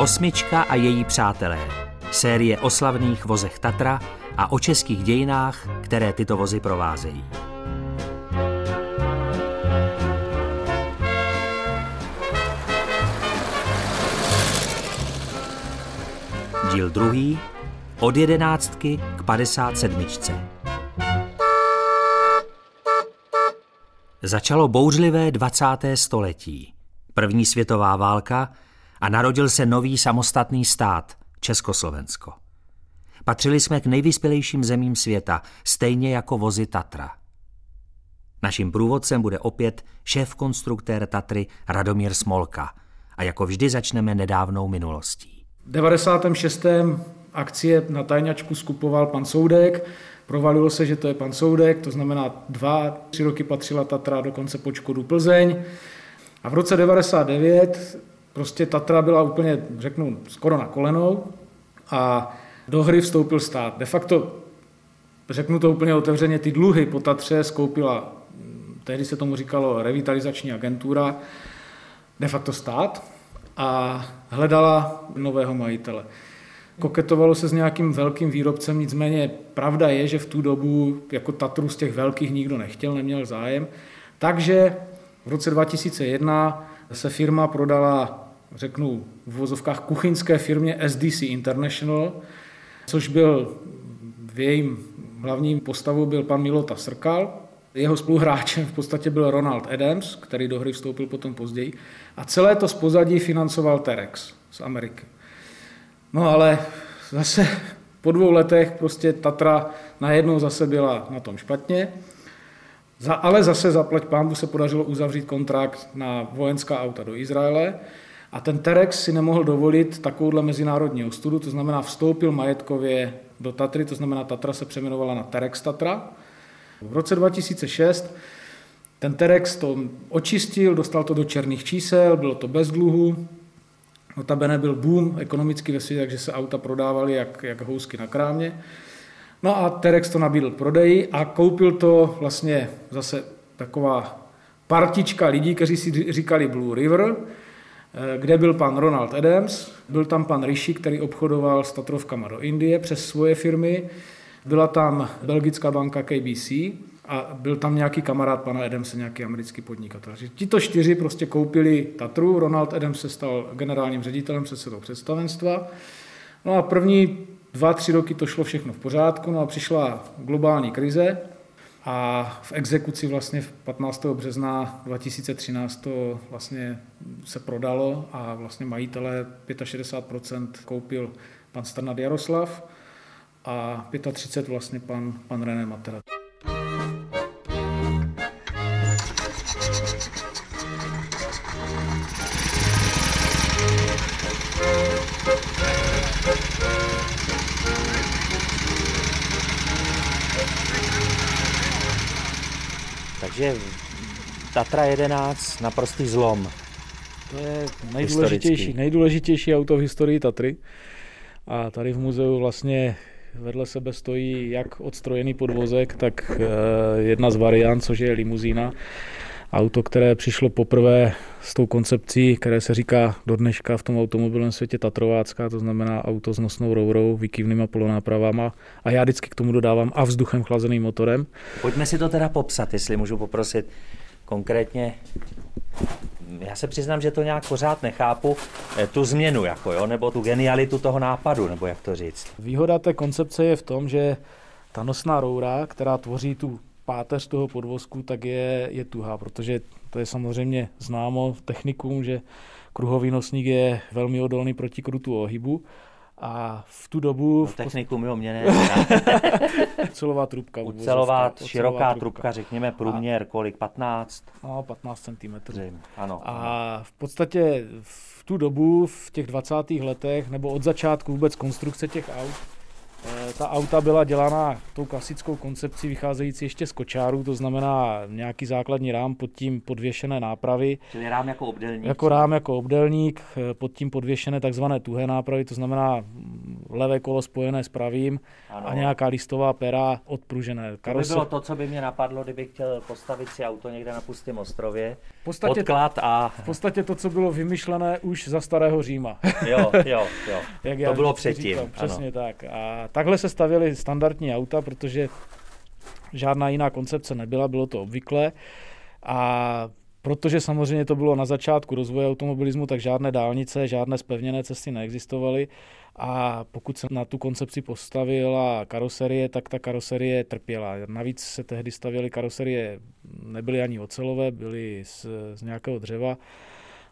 Osmička a její přátelé. Série o slavných vozech Tatra a o českých dějinách, které tyto vozy provázejí. Díl druhý. Od jedenáctky k 57. Začalo bouřlivé 20. století. První světová válka a narodil se nový samostatný stát, Československo. Patřili jsme k nejvyspělejším zemím světa, stejně jako vozy Tatra. Naším průvodcem bude opět šéf-konstruktér Tatry Radomír Smolka a jako vždy začneme nedávnou minulostí. V 96. akcie na tajňačku skupoval pan Soudek, provalilo se, že to je pan Soudek, to znamená dva, tři roky patřila Tatra dokonce pod Škodu Plzeň. A v roce 99 prostě Tatra byla úplně, řeknu, skoro na kolenou a do hry vstoupil stát. De facto, řeknu to úplně otevřeně, ty dluhy po Tatře skoupila, tehdy se tomu říkalo revitalizační agentura, de facto stát a hledala nového majitele. Koketovalo se s nějakým velkým výrobcem, nicméně pravda je, že v tu dobu jako Tatru z těch velkých nikdo nechtěl, neměl zájem. Takže v roce 2001 se firma prodala, řeknu v vozovkách, kuchyňské firmě SDC International, což byl v jejím hlavním postavu byl pan Milota Srkal. Jeho spoluhráčem v podstatě byl Ronald Adams, který do hry vstoupil potom později. A celé to z pozadí financoval Terex z Ameriky. No ale zase po dvou letech prostě Tatra najednou zase byla na tom špatně. Za, ale zase zaplať pámbu se podařilo uzavřít kontrakt na vojenská auta do Izraele a ten Terex si nemohl dovolit takovouhle mezinárodní ostudu, to znamená vstoupil majetkově do Tatry, to znamená Tatra se přejmenovala na Terex Tatra. V roce 2006 ten Terex to očistil, dostal to do černých čísel, bylo to bez dluhu, notabene byl boom ekonomicky ve světě, takže se auta prodávaly jak, jak housky na krámě. No a Terex to nabídl prodeji a koupil to vlastně zase taková partička lidí, kteří si říkali Blue River, eh, kde byl pan Ronald Adams, byl tam pan Rishi, který obchodoval s Tatrovkama do Indie přes svoje firmy, byla tam belgická banka KBC a byl tam nějaký kamarád pana Adamse, nějaký americký podnikatel. Tito čtyři prostě koupili Tatru, Ronald Adams se stal generálním ředitelem předsedou představenstva. No a první Dva, tři roky to šlo všechno v pořádku, no a přišla globální krize a v exekuci vlastně v 15. března 2013 to vlastně se prodalo a vlastně majitele 65% koupil pan Strnad Jaroslav a 35 vlastně pan, pan René Matera. Takže Tatra 11, naprostý zlom. To je nejdůležitější, nejdůležitější auto v historii Tatry. A tady v muzeu vlastně vedle sebe stojí jak odstrojený podvozek, tak eh, jedna z variant, což je limuzína. Auto, které přišlo poprvé s tou koncepcí, které se říká do dneška v tom automobilovém světě Tatrovácká, to znamená auto s nosnou rourou, výkyvnýma polonápravama a já vždycky k tomu dodávám a vzduchem chlazeným motorem. Pojďme si to teda popsat, jestli můžu poprosit konkrétně já se přiznám, že to nějak pořád nechápu, eh, tu změnu, jako jo, nebo tu genialitu toho nápadu, nebo jak to říct. Výhoda té koncepce je v tom, že ta nosná roura, která tvoří tu páteř toho podvozku, tak je, je tuhá, protože to je samozřejmě známo technikům, že kruhový nosník je velmi odolný proti krutu ohybu. A v tu dobu... No, technikum, jo, mě ne. Ucelová trubka. Ucelová, široká trubka. trubka, řekněme průměr, a, kolik, 15? No, 15 cm. Ano. A v podstatě v tu dobu, v těch 20. letech, nebo od začátku vůbec konstrukce těch aut, ta auta byla dělána tou klasickou koncepcí vycházející ještě z kočáru, to znamená nějaký základní rám, pod tím podvěšené nápravy. Čili rám jako obdelník? Jako rám jako obdelník, eh, pod tím podvěšené takzvané tuhé nápravy, to znamená levé kolo spojené s pravým ano. a nějaká listová pera odpružené. Karose... To by bylo to, co by mě napadlo, kdybych chtěl postavit si auto někde na pustém ostrově. V podstatě, Podklad a... V podstatě to, co bylo vymyšlené už za starého Říma. jo, jo, jo. Jak to bylo předtím. Říkal, přesně ano. tak. A takhle se stavěly standardní auta, protože žádná jiná koncepce nebyla, bylo to obvyklé. A Protože samozřejmě to bylo na začátku rozvoje automobilismu, tak žádné dálnice, žádné spevněné cesty neexistovaly a pokud se na tu koncepci postavila karoserie, tak ta karoserie trpěla. Navíc se tehdy stavěly karoserie, nebyly ani ocelové, byly z, z nějakého dřeva,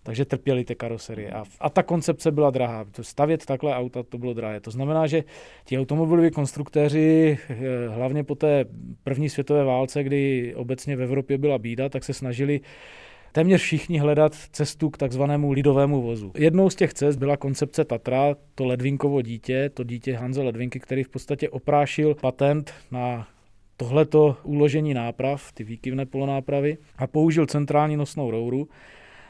takže trpěly ty karoserie. A, a ta koncepce byla drahá. Stavět takhle auta, to bylo drahé. To znamená, že ti automobiloví konstruktéři, eh, hlavně po té první světové válce, kdy obecně v Evropě byla bída, tak se snažili téměř všichni hledat cestu k takzvanému lidovému vozu. Jednou z těch cest byla koncepce Tatra, to ledvinkovo dítě, to dítě Hanze Ledvinky, který v podstatě oprášil patent na tohleto uložení náprav, ty výkyvné polonápravy a použil centrální nosnou rouru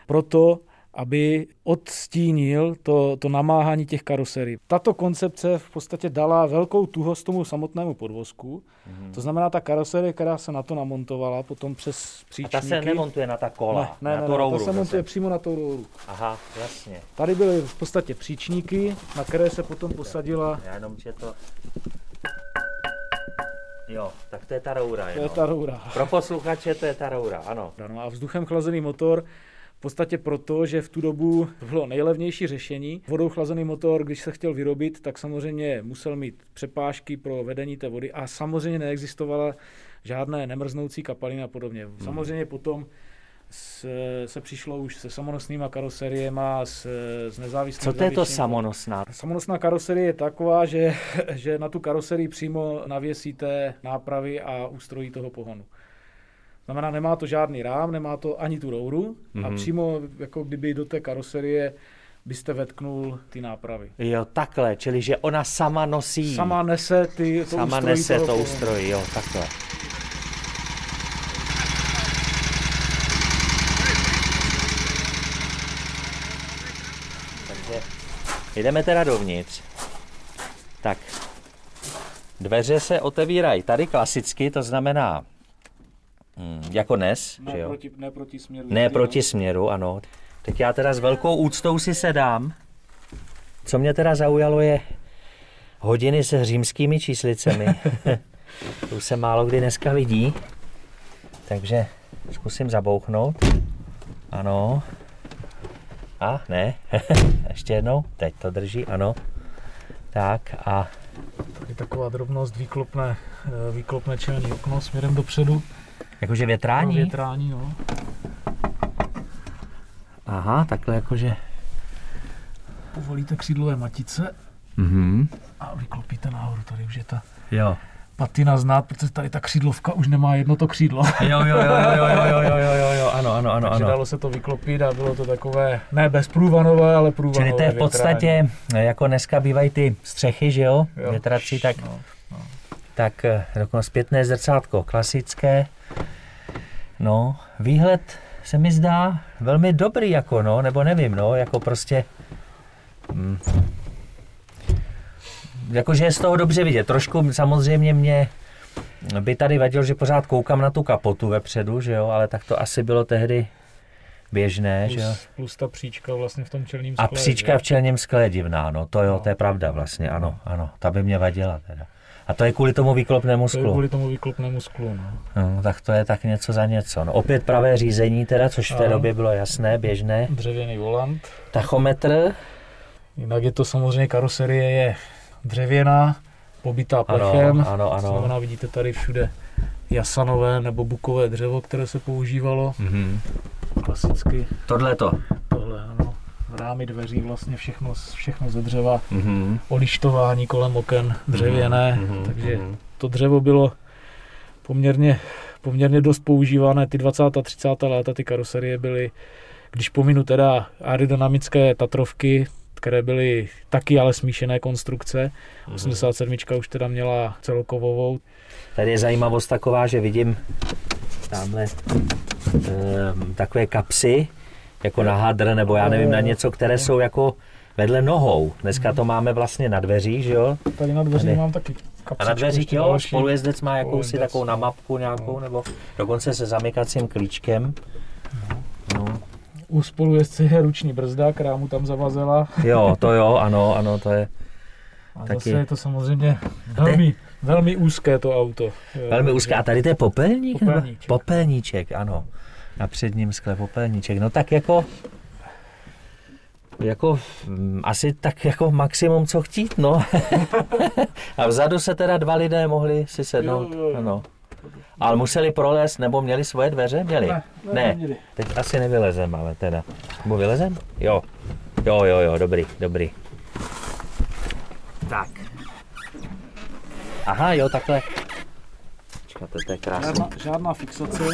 proto, aby odstínil to, to namáhání těch karoserií. Tato koncepce v podstatě dala velkou tuhost tomu samotnému podvozku. Mm-hmm. To znamená, ta karoserie, která se na to namontovala potom přes příčníky. A ta se nemontuje na ta kola, ne, ne, na ne, rouru. Ne, ta se montuje přímo na tu rouru. Aha, jasně. Tady byly v podstatě příčníky, na které se potom posadila... Já jenom, že to... Jo, tak to je ta roura. To je ta roura. Pro posluchače to je ta roura, ano. ano a vzduchem chlazený motor v podstatě proto, že v tu dobu to bylo nejlevnější řešení. Vodou chlazený motor, když se chtěl vyrobit, tak samozřejmě musel mít přepážky pro vedení té vody a samozřejmě neexistovala žádné nemrznoucí kapaliny a podobně. Hmm. Samozřejmě potom se, se přišlo už se samonosnýma karoseriema, s, s nezávislým... Co to je to samonosná? Samonosná karoserie je taková, že, že na tu karoserii přímo navěsíte nápravy a ústrojí toho pohonu. Znamená, nemá to žádný rám, nemá to ani tu rouru mm-hmm. a mhm. přímo jako kdyby do té karoserie byste vetknul ty nápravy. Jo, takhle, čili že ona sama nosí. Sama nese ty, to sama nese to ústrojí, jo, takhle. Takže jdeme teda dovnitř. Tak, dveře se otevírají tady klasicky, to znamená Hmm, jako nes, ne že jo? Proti, ne proti směru. Ne proti směru, ano. Tak já teda s velkou úctou si sedám. Co mě teda zaujalo je hodiny se římskými číslicemi. to se málo kdy dneska vidí. Takže zkusím zabouchnout. Ano. A ne. Ještě jednou. Teď to drží, ano. Tak a... Tady taková drobnost výklopné, eh, výklopné čelní okno směrem dopředu. Jakože větrání? No, větrání, no. Aha, takhle jakože... Povolíte křídlové matice mm-hmm. a vyklopíte nahoru, tady už je ta jo. patina znát, protože tady ta křídlovka už nemá jedno to křídlo. Jo, jo, jo, jo, jo, jo, jo, jo, jo, jo, ano, ano, ano. Takže ano. dalo se to vyklopit a bylo to takové, ne bezprůvanové, ale průvanové Čili to je v podstatě, větrání. jako dneska bývají ty střechy, že jo, jo. větraci, tak, no, no. tak eh, dokonce zpětné zrcátko klasické, No, výhled se mi zdá velmi dobrý, jako no, nebo nevím, no, jako prostě... Hm, jakože je z toho dobře vidět. Trošku samozřejmě mě by tady vadilo, že pořád koukám na tu kapotu vepředu, že jo, ale tak to asi bylo tehdy běžné, plus, že jo. Plus ta příčka vlastně v tom čelním skle. A příčka že? v čelním skle je divná, no to jo, no. to je pravda vlastně, ano, ano, ta by mě vadila teda. A to je kvůli tomu výklopnému sklu. To je kvůli tomu výklopnému sklu, no. no. tak to je tak něco za něco. No, opět pravé řízení teda, což v té době bylo jasné, běžné. Dřevěný volant. Tachometr. Jinak je to samozřejmě karoserie je dřevěná, pobytá plechem. Ano, ano, ano. Znamená, vidíte tady všude jasanové nebo bukové dřevo, které se používalo. Mm-hmm. Klasicky. Tohle to. Rámy dveří, vlastně všechno, všechno ze dřeva, mm-hmm. olištování kolem oken dřevěné, mm-hmm. takže to dřevo bylo poměrně, poměrně dost používané. Ty 20. a 30. léta ty karoserie byly, když pominu teda aerodynamické Tatrovky, které byly taky ale smíšené konstrukce. Mm-hmm. 87. už teda měla celokovovou. Tady je zajímavost taková, že vidím tamhle um, takové kapsy, jako na hadr, nebo já nevím, na něco, které jsou jako vedle nohou. Dneska to máme vlastně na dveřích, že jo? Tady na dveřích Tady. mám taky A kapsičku. na dveřích, jo, další. spolujezdec má jakousi Spolujezdec. takovou na mapku nějakou, nebo dokonce se zamykacím klíčkem. No. U spolujezdce je ruční brzda, která mu tam zavazela. Jo, to jo, ano, ano, to je A Taky. zase je to samozřejmě velmi, velmi úzké to auto. Velmi úzké. A tady to je popelník? nebo- Popelníček. Popelníček, ano. Na předním skle popelníček. No tak jako, jako mm, asi tak jako maximum, co chtít, no. A vzadu se teda dva lidé mohli si sednout, Jo, jo, jo. ano. Ale museli prolézt, nebo měli svoje dveře? Měli. Ne, ne, ne. neměli. Teď asi nevylezem, ale teda. Nebo vylezem? Jo. Jo, jo, jo, dobrý, dobrý. Tak. Aha, jo, takhle. Počkáte, to je krásné. Žádná, žádná fixace,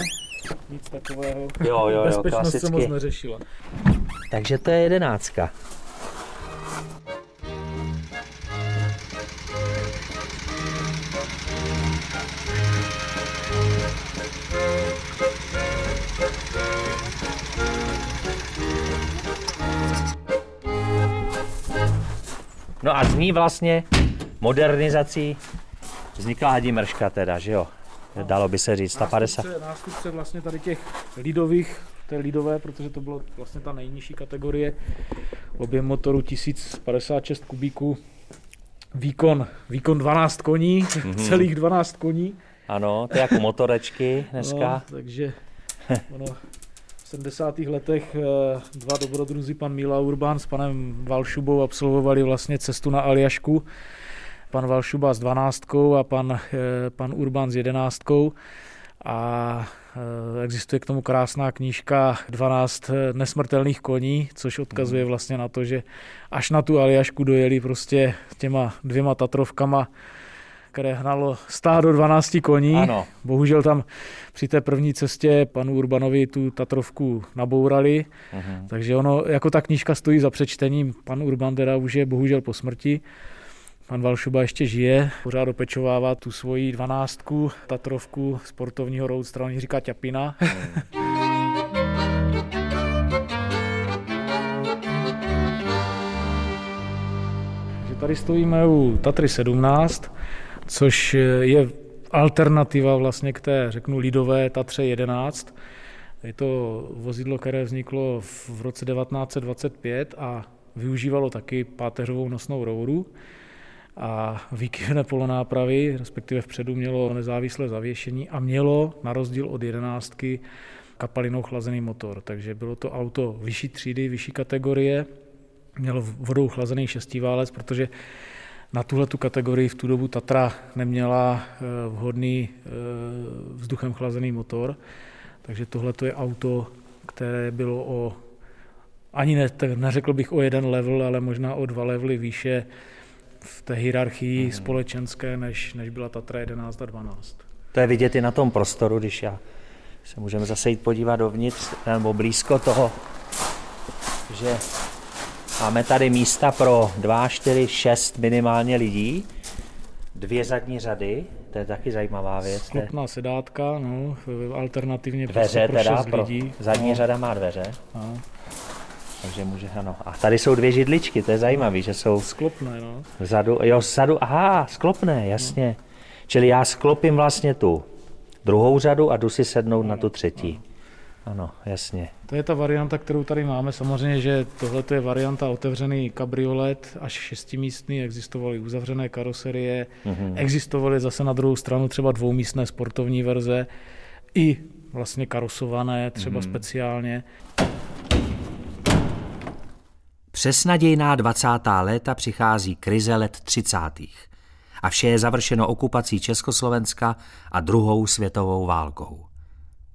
nic takového. Jo, jo, jo, Bezpečnost se moc neřešila. Takže to je jedenáctka. No a z ní vlastně modernizací vznikla Hadimrška teda, že jo? Dalo by se říct, ta 50. Nástupce, nástupce vlastně tady těch lidových, to je lidové, protože to bylo vlastně ta nejnižší kategorie. Objem motoru 1056 kubíků, výkon, výkon 12 koní, mm-hmm. celých 12 koní. Ano, to je jako motorečky dneska. No, takže ono, v 70. letech eh, dva dobrodruzi, pan Míla Urbán s panem Valšubou absolvovali vlastně cestu na Aljašku. Pan Valšuba s 12 a pan, eh, pan Urbán s 11. A eh, existuje k tomu krásná knížka 12 nesmrtelných koní, což odkazuje vlastně na to, že až na tu Aljašku dojeli prostě těma dvěma Tatrovkama, které hnalo stádo 12 koní. Ano. Bohužel tam při té první cestě panu Urbanovi tu Tatrovku nabourali, Mhm. takže ono, jako ta knížka stojí za přečtením. Pan Urban teda už je bohužel po smrti. Pan Valšuba ještě žije, pořád opečovává tu svoji dvanáctku, Tatrovku sportovního roadstera, oni říká Ťapina. Tady stojíme u Tatry 17, což je alternativa vlastně k té, řeknu, lidové Tatře 11. Je to vozidlo, které vzniklo v roce 1925 a využívalo taky páteřovou nosnou rouru a výkyvné polonápravy, respektive vpředu mělo nezávislé zavěšení a mělo, na rozdíl od jedenáctky, kapalinou chlazený motor. Takže bylo to auto vyšší třídy, vyšší kategorie, mělo vodou chlazený šestiválec, protože na tuhle tu kategorii v tu dobu Tatra neměla eh, vhodný eh, vzduchem chlazený motor, takže tohle je auto, které bylo o ani ne, neřekl bych o jeden level, ale možná o dva levely výše v té hierarchii společenské, než, než byla Tatra 11 a 12. To je vidět i na tom prostoru, když já se můžeme zase jít podívat dovnitř, nebo blízko toho, že máme tady místa pro 2, 4, 6 minimálně lidí, dvě zadní řady, to je taky zajímavá věc. Sklopná sedátka, no, alternativně Dveře pro teda, šest pro lidí. zadní no, řada má dveře, no. Takže může, ano. A tady jsou dvě židličky, to je zajímavé, že jsou Sklopné, no. Vzadu, jo, vzadu, aha, sklopné, jasně. Čili já sklopím vlastně tu druhou řadu a jdu si sednout na tu třetí. Ano, jasně. To je ta varianta, kterou tady máme. Samozřejmě, že tohle je varianta otevřený kabriolet, až šestimístný, existovaly uzavřené karoserie, mm-hmm. existovaly zase na druhou stranu třeba dvoumístné sportovní verze, i vlastně karosované, třeba mm-hmm. speciálně. Přes nadějná 20. léta přichází krize let 30. A vše je završeno okupací Československa a druhou světovou válkou.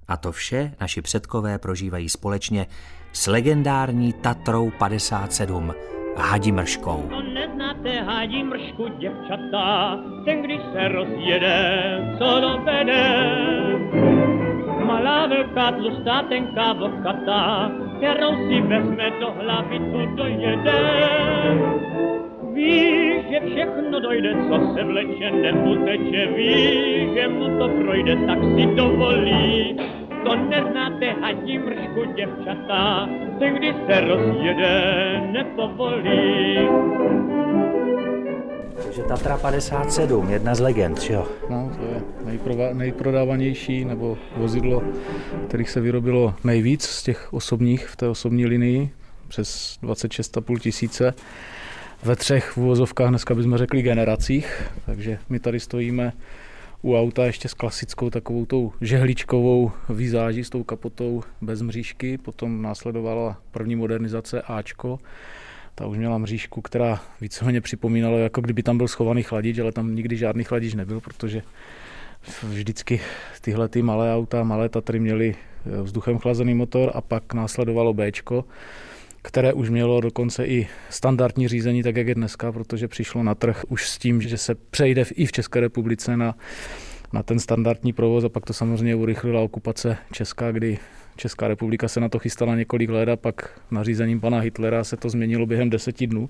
A to vše naši předkové prožívají společně s legendární Tatrou 57 Hadimrškou. To neznáte hádí mršku děvčata, ten když se rozjede, co dovede. Malá velká tlustá tenká vlkata, kterou si vezme do hlavy, tu dojede. Ví, že všechno dojde, co se vleče, neuteče, ví, že mu to projde, tak si dovolí. to neznáte hadí mršku děvčata, ten když se rozjede, nepovolí. Takže Tatra 57, jedna z legend, jo? No, to je nejprodávanější nebo vozidlo, kterých se vyrobilo nejvíc z těch osobních v té osobní linii, přes 26,5 tisíce ve třech vůvozovkách, dneska bychom řekli generacích, takže my tady stojíme u auta ještě s klasickou takovou tou žehličkovou výzáží s tou kapotou bez mřížky, potom následovala první modernizace Ačko, ta už měla mřížku, která víceméně připomínala, jako kdyby tam byl schovaný chladič, ale tam nikdy žádný chladič nebyl, protože vždycky tyhle ty malé auta, malé Tatry měly vzduchem chlazený motor a pak následovalo Bčko, které už mělo dokonce i standardní řízení, tak jak je dneska, protože přišlo na trh už s tím, že se přejde i v České republice na, na ten standardní provoz a pak to samozřejmě urychlila okupace Česka, kdy Česká republika se na to chystala několik let a pak nařízením pana Hitlera se to změnilo během deseti dnů.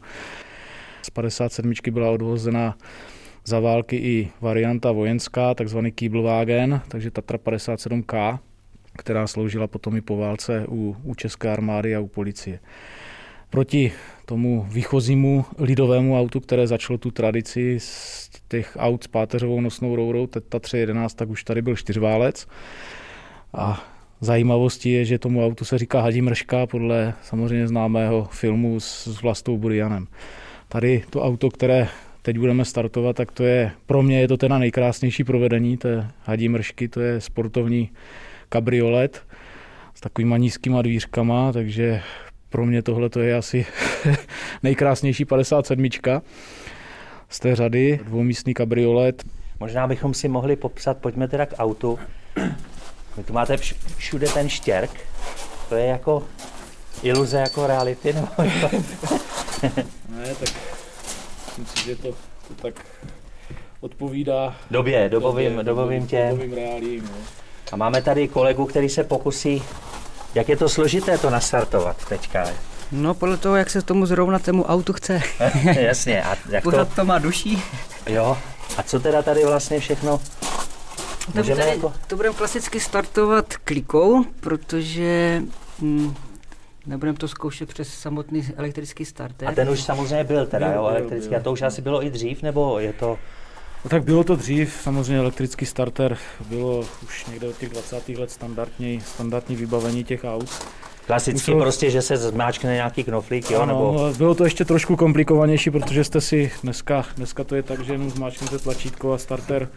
Z 57 byla odvozena za války i varianta vojenská, takzvaný Kiebelwagen, takže Tatra 57K, která sloužila potom i po válce u, u České armády a u policie. Proti tomu výchozímu lidovému autu, které začalo tu tradici z těch aut s páteřovou nosnou rourou, Teta 311, tak už tady byl čtyřválec. A zajímavostí je, že tomu autu se říká Hadí mrška podle samozřejmě známého filmu s, Vlastou Burianem. Tady to auto, které teď budeme startovat, tak to je, pro mě je to teda nejkrásnější provedení té Hadí mršky, to je sportovní kabriolet s takovýma nízkýma dvířkama, takže pro mě tohle to je asi nejkrásnější 57 z té řady, dvoumístný kabriolet. Možná bychom si mohli popsat, pojďme teda k autu. Vy tu máte všude ten štěrk, to je jako iluze jako reality, nebo Ne, tak myslím si, že to, to tak odpovídá době, dobovým, době, dobovým těm. Dobovým reálím, no. A máme tady kolegu, který se pokusí, jak je to složité to nastartovat teďka. No podle toho, jak se tomu zrovna tému autu chce. Jasně. A jak Pořád to... to má duší. Jo. A co teda tady vlastně všechno Můžeme tady, jako... To budeme klasicky startovat klikou, protože hm, nebudeme to zkoušet přes samotný elektrický starter. A ten už samozřejmě byl teda, byl, jo, elektrický. Byl, byl. A to už asi bylo i dřív, nebo je to... No tak bylo to dřív, samozřejmě elektrický starter bylo už někde od těch 20. let standardní, standardní vybavení těch aut. Klasicky Musel... prostě, že se zmáčkne nějaký knoflík, jo? Ano, nebo... No, bylo to ještě trošku komplikovanější, protože jste si dneska, dneska to je tak, že jenom zmáčknete tlačítko a starter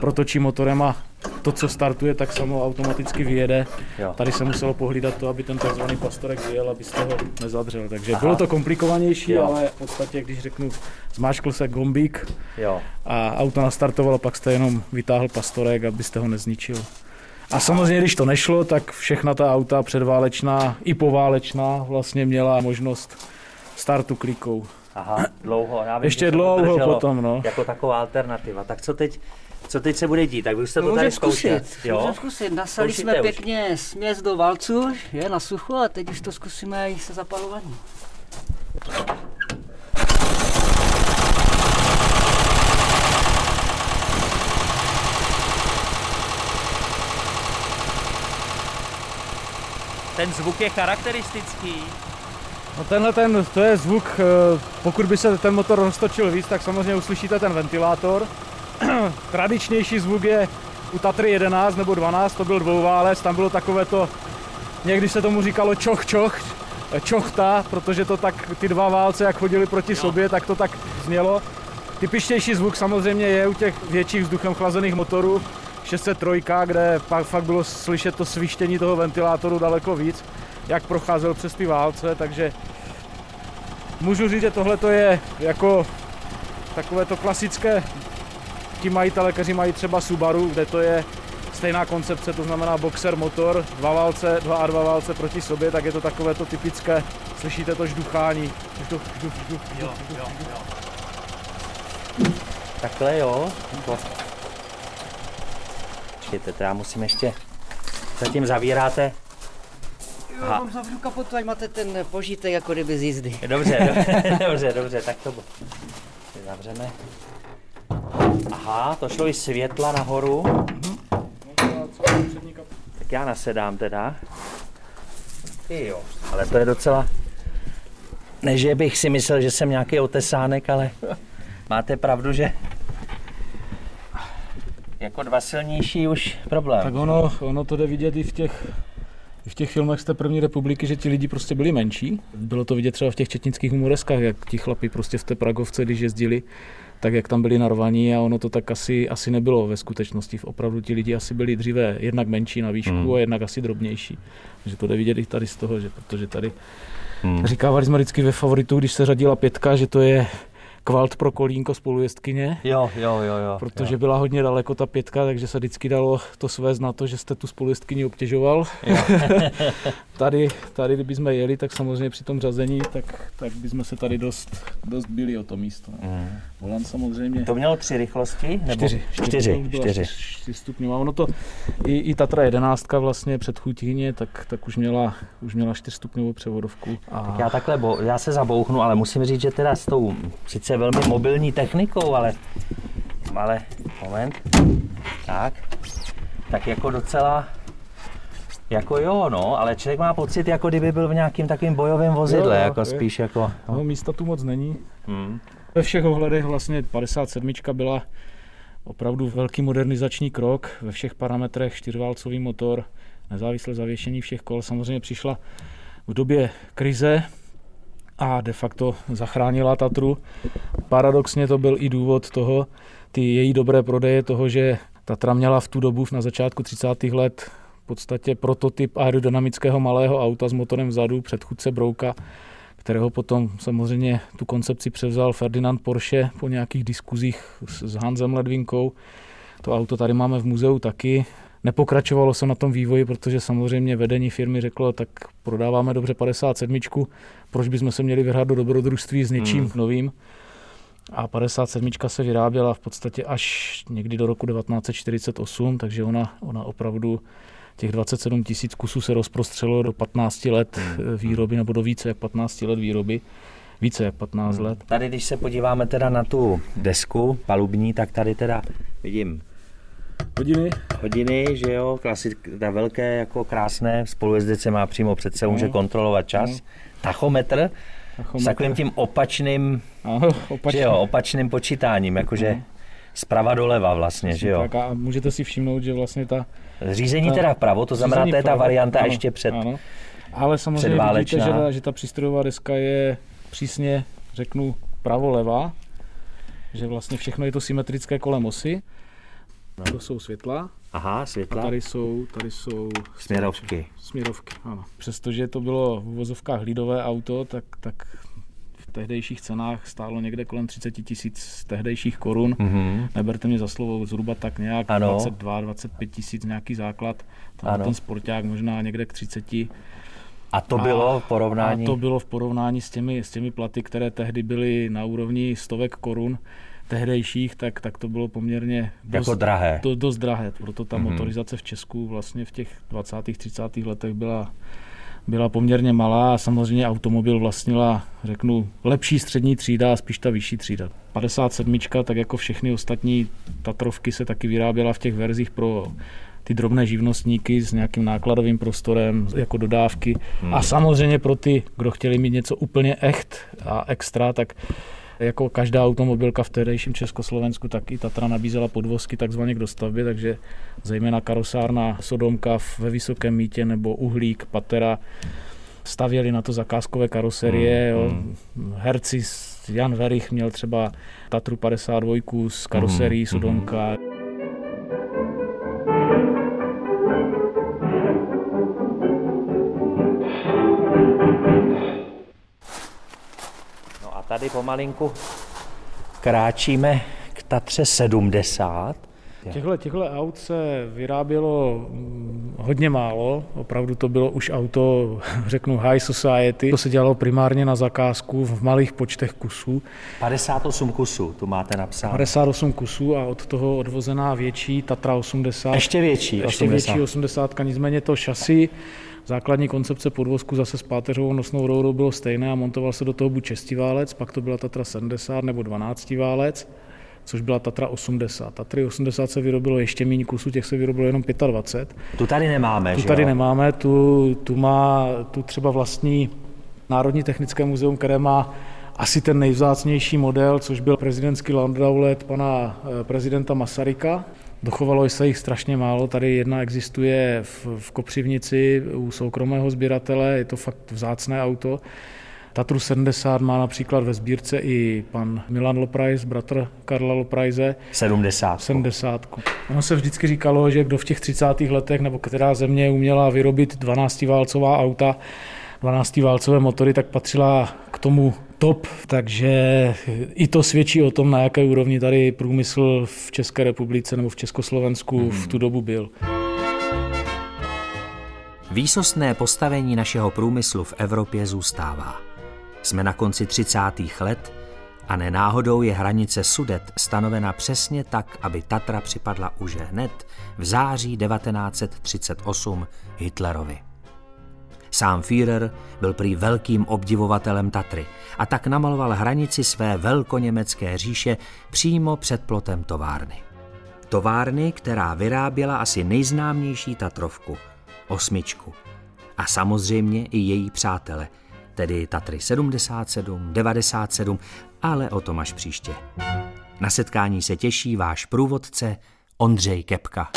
protočí motorem a to, co startuje, tak samo automaticky vyjede. Jo. Tady se muselo pohlídat to, aby ten tzv. pastorek vyjel, abyste ho nezadřel. Takže Aha. bylo to komplikovanější, jo. ale v podstatě, když řeknu, zmáčkl se gombík jo. a auto nastartovalo, pak jste jenom vytáhl pastorek, abyste ho nezničil. A samozřejmě, když to nešlo, tak všechna ta auta předválečná i poválečná vlastně měla možnost startu klikou. Aha, dlouho. Já vím, Ještě dlouho potom, no. Jako taková alternativa. Tak co teď, co teď se bude dít? Tak byste to tady zkusit. Jo? Můžeme zkusit. Nasali jsme už. pěkně směs do valcu, je na sucho a teď už to zkusíme i se zapalováním. Ten zvuk je charakteristický. No tenhle ten, to je zvuk, eh, pokud by se ten motor roztočil víc, tak samozřejmě uslyšíte ten ventilátor. Tradičnější zvuk je u Tatry 11 nebo 12, to byl dvouválec, tam bylo takové to, někdy se tomu říkalo čoch čoch, čochta, protože to tak, ty dva válce, jak chodili proti sobě, tak to tak znělo. Typičtější zvuk samozřejmě je u těch větších vzduchem chlazených motorů, 603, kde pak fakt bylo slyšet to svištění toho ventilátoru daleko víc, jak procházel přes ty válce, takže můžu říct, že tohle je jako takové to klasické, ti majitele, kteří mají třeba Subaru, kde to je stejná koncepce, to znamená boxer motor, dva válce, dva a dva válce proti sobě, tak je to takové to typické, slyšíte to žduchání. Žduch, žduch, žduch, žduch, jo, žduch, jo, jo. Takhle jo. Počkejte, to já musím ještě... Zatím zavíráte? Jo, mám zavřu kapotu, ať máte ten požitek jako kdyby z jízdy. Dobře, dobře, dobře, dobře, tak to zavřeme. Aha, to šlo i světla nahoru. Tak já nasedám teda. Jo, ale to je docela... Ne, že bych si myslel, že jsem nějaký otesánek, ale máte pravdu, že jako dva silnější už problém. Tak ono, ono to jde vidět i v těch, i v těch filmech z té první republiky, že ti lidi prostě byli menší. Bylo to vidět třeba v těch četnických humoreskách, jak ti chlapi prostě v té Pragovce, když jezdili, tak jak tam byli narvaní a ono to tak asi, asi nebylo ve skutečnosti. Opravdu ti lidi asi byli dříve jednak menší na výšku hmm. a jednak asi drobnější. Takže to jde vidět i tady z toho, že protože tady hmm. říkávali jsme vždycky ve favoritu, když se řadila pětka, že to je kvalt pro kolínko spolujezdkyně. Jo, jo, jo, jo. Protože jo. byla hodně daleko ta pětka, takže se vždycky dalo to své na to, že jste tu spolujezdkyni obtěžoval. tady, tady, kdybychom jeli, tak samozřejmě při tom řazení, tak, tak bychom se tady dost, dost byli o to místo. Mm. Volant samozřejmě. To mělo tři rychlosti? Nebo? Čtyři. Čtyři, čtyři. čtyři stupňová. Ono to, i, i Tatra jedenáctka vlastně před Chutíně, tak, tak už měla, už měla čtyřstupňovou převodovku. A... Tak já takhle, bo, já se zabouchnu, ale musím říct, že teda s tou, sice velmi mobilní technikou, ale, ale, moment, tak, tak jako docela, jako jo, no, ale člověk má pocit, jako kdyby byl v nějakým takovým bojovém vozidle, jo, jo, jako je. spíš jako... No. no, místa tu moc není. Hmm. Ve všech ohledech vlastně 57 byla opravdu velký modernizační krok, ve všech parametrech čtyřválcový motor, nezávislé zavěšení všech kol. Samozřejmě přišla v době krize, a de facto zachránila Tatru. Paradoxně to byl i důvod toho, ty její dobré prodeje toho, že Tatra měla v tu dobu na začátku 30. let v podstatě prototyp aerodynamického malého auta s motorem vzadu, předchůdce Brouka, kterého potom samozřejmě tu koncepci převzal Ferdinand Porsche po nějakých diskuzích s Hansem Ledvinkou. To auto tady máme v muzeu taky. Nepokračovalo se na tom vývoji, protože samozřejmě vedení firmy řeklo, tak prodáváme dobře 57, proč bychom se měli vyhrát do dobrodružství s něčím hmm. novým. A 57 se vyráběla v podstatě až někdy do roku 1948, takže ona, ona opravdu těch 27 tisíc kusů se rozprostřelo do 15 let hmm. výroby, nebo do více jak 15 let výroby více jak 15 hmm. let. Tady, když se podíváme teda na tu desku palubní, tak tady teda vidím Hodiny. Hodiny, že jo, klasik, ta velké, jako krásné, spolujezdice má přímo před sebou, může kontrolovat čas. No. Tachometr, Tachometr, s takovým tím opačným, ano, opačný. že jo, opačným počítáním, jakože no. zprava doleva vlastně, že jo. Tak a můžete si všimnout, že vlastně ta... Řízení ta, teda vpravo, to znamená, to je ta varianta ano, ještě před ano. Ale samozřejmě vidíte, že ta, že ta přístrojová deska je přísně, řeknu, pravo-leva, že vlastně všechno je to symetrické kolem osy. No. To jsou světla. Aha, světla. A tady jsou, tady jsou směrovky. Směrovky, ano. Přestože to bylo v uvozovkách hlídové auto, tak, tak v tehdejších cenách stálo někde kolem 30 tisíc tehdejších korun. Mm-hmm. Neberte mě za slovo, zhruba tak nějak 22-25 tisíc nějaký základ. Tam ten sporták možná někde k 30. A to bylo v porovnání? A to bylo v porovnání s těmi, s těmi platy, které tehdy byly na úrovni stovek korun tehdejších, tak, tak to bylo poměrně dost, jako drahé. To, dost drahé. Proto ta mm-hmm. motorizace v Česku vlastně v těch 20. 30. letech byla, byla poměrně malá a samozřejmě automobil vlastnila, řeknu, lepší střední třída a spíš ta vyšší třída. 57, tak jako všechny ostatní Tatrovky se taky vyráběla v těch verzích pro ty drobné živnostníky s nějakým nákladovým prostorem jako dodávky. Hmm. A samozřejmě pro ty, kdo chtěli mít něco úplně echt a extra, tak jako každá automobilka v tehdejším Československu, tak i Tatra nabízela podvozky takzvaně k dostavbě, takže zejména karosárna Sodomka ve Vysokém mítě nebo Uhlík, Patera, stavěli na to zakázkové karoserie. Mm. Mm. Herci Jan Verich měl třeba Tatru 52 s karoserií mm, Sodomka. Mm. Tady pomalinku kráčíme k Tatře 70. Těchto, těchto aut se vyrábělo mm, hodně málo, opravdu to bylo už auto, řeknu, high society. To se dělalo primárně na zakázku v malých počtech kusů. 58 kusů, tu máte napsáno. 58 kusů a od toho odvozená větší Tatra 80. Ještě větší. Ještě 80. větší 80, nicméně to šasy Základní koncepce podvozku zase s páteřovou nosnou rourou bylo stejné a montoval se do toho buď 6 válec, pak to byla Tatra 70 nebo 12 válec. což byla Tatra 80. Tatry 80 se vyrobilo ještě méně kusů, těch se vyrobilo jenom 25. Tu tady nemáme, Tu tady jo? nemáme, tu, tu má tu třeba vlastní Národní technické muzeum, které má asi ten nejvzácnější model, což byl prezidentský Landaulet pana eh, prezidenta Masaryka. Dochovalo se jich strašně málo. Tady jedna existuje v, v Kopřivnici u soukromého sběratele, je to fakt vzácné auto. Tatru 70 má například ve sbírce i pan Milan Loprajs, bratr Karla Loprajze. 70. 70. Ono se vždycky říkalo, že kdo v těch 30. letech nebo která země uměla vyrobit 12-válcová auta, 12-válcové motory, tak patřila k tomu top, takže i to svědčí o tom, na jaké úrovni tady průmysl v České republice nebo v Československu hmm. v tu dobu byl. Výsostné postavení našeho průmyslu v Evropě zůstává. Jsme na konci 30. let a nenáhodou je hranice Sudet stanovena přesně tak, aby Tatra připadla už hned v září 1938 Hitlerovi. Sám Führer byl prý velkým obdivovatelem Tatry a tak namaloval hranici své velkoněmecké říše přímo před plotem továrny. Továrny, která vyráběla asi nejznámější Tatrovku, osmičku. A samozřejmě i její přátele, tedy Tatry 77, 97, ale o tom až příště. Na setkání se těší váš průvodce Ondřej Kepka.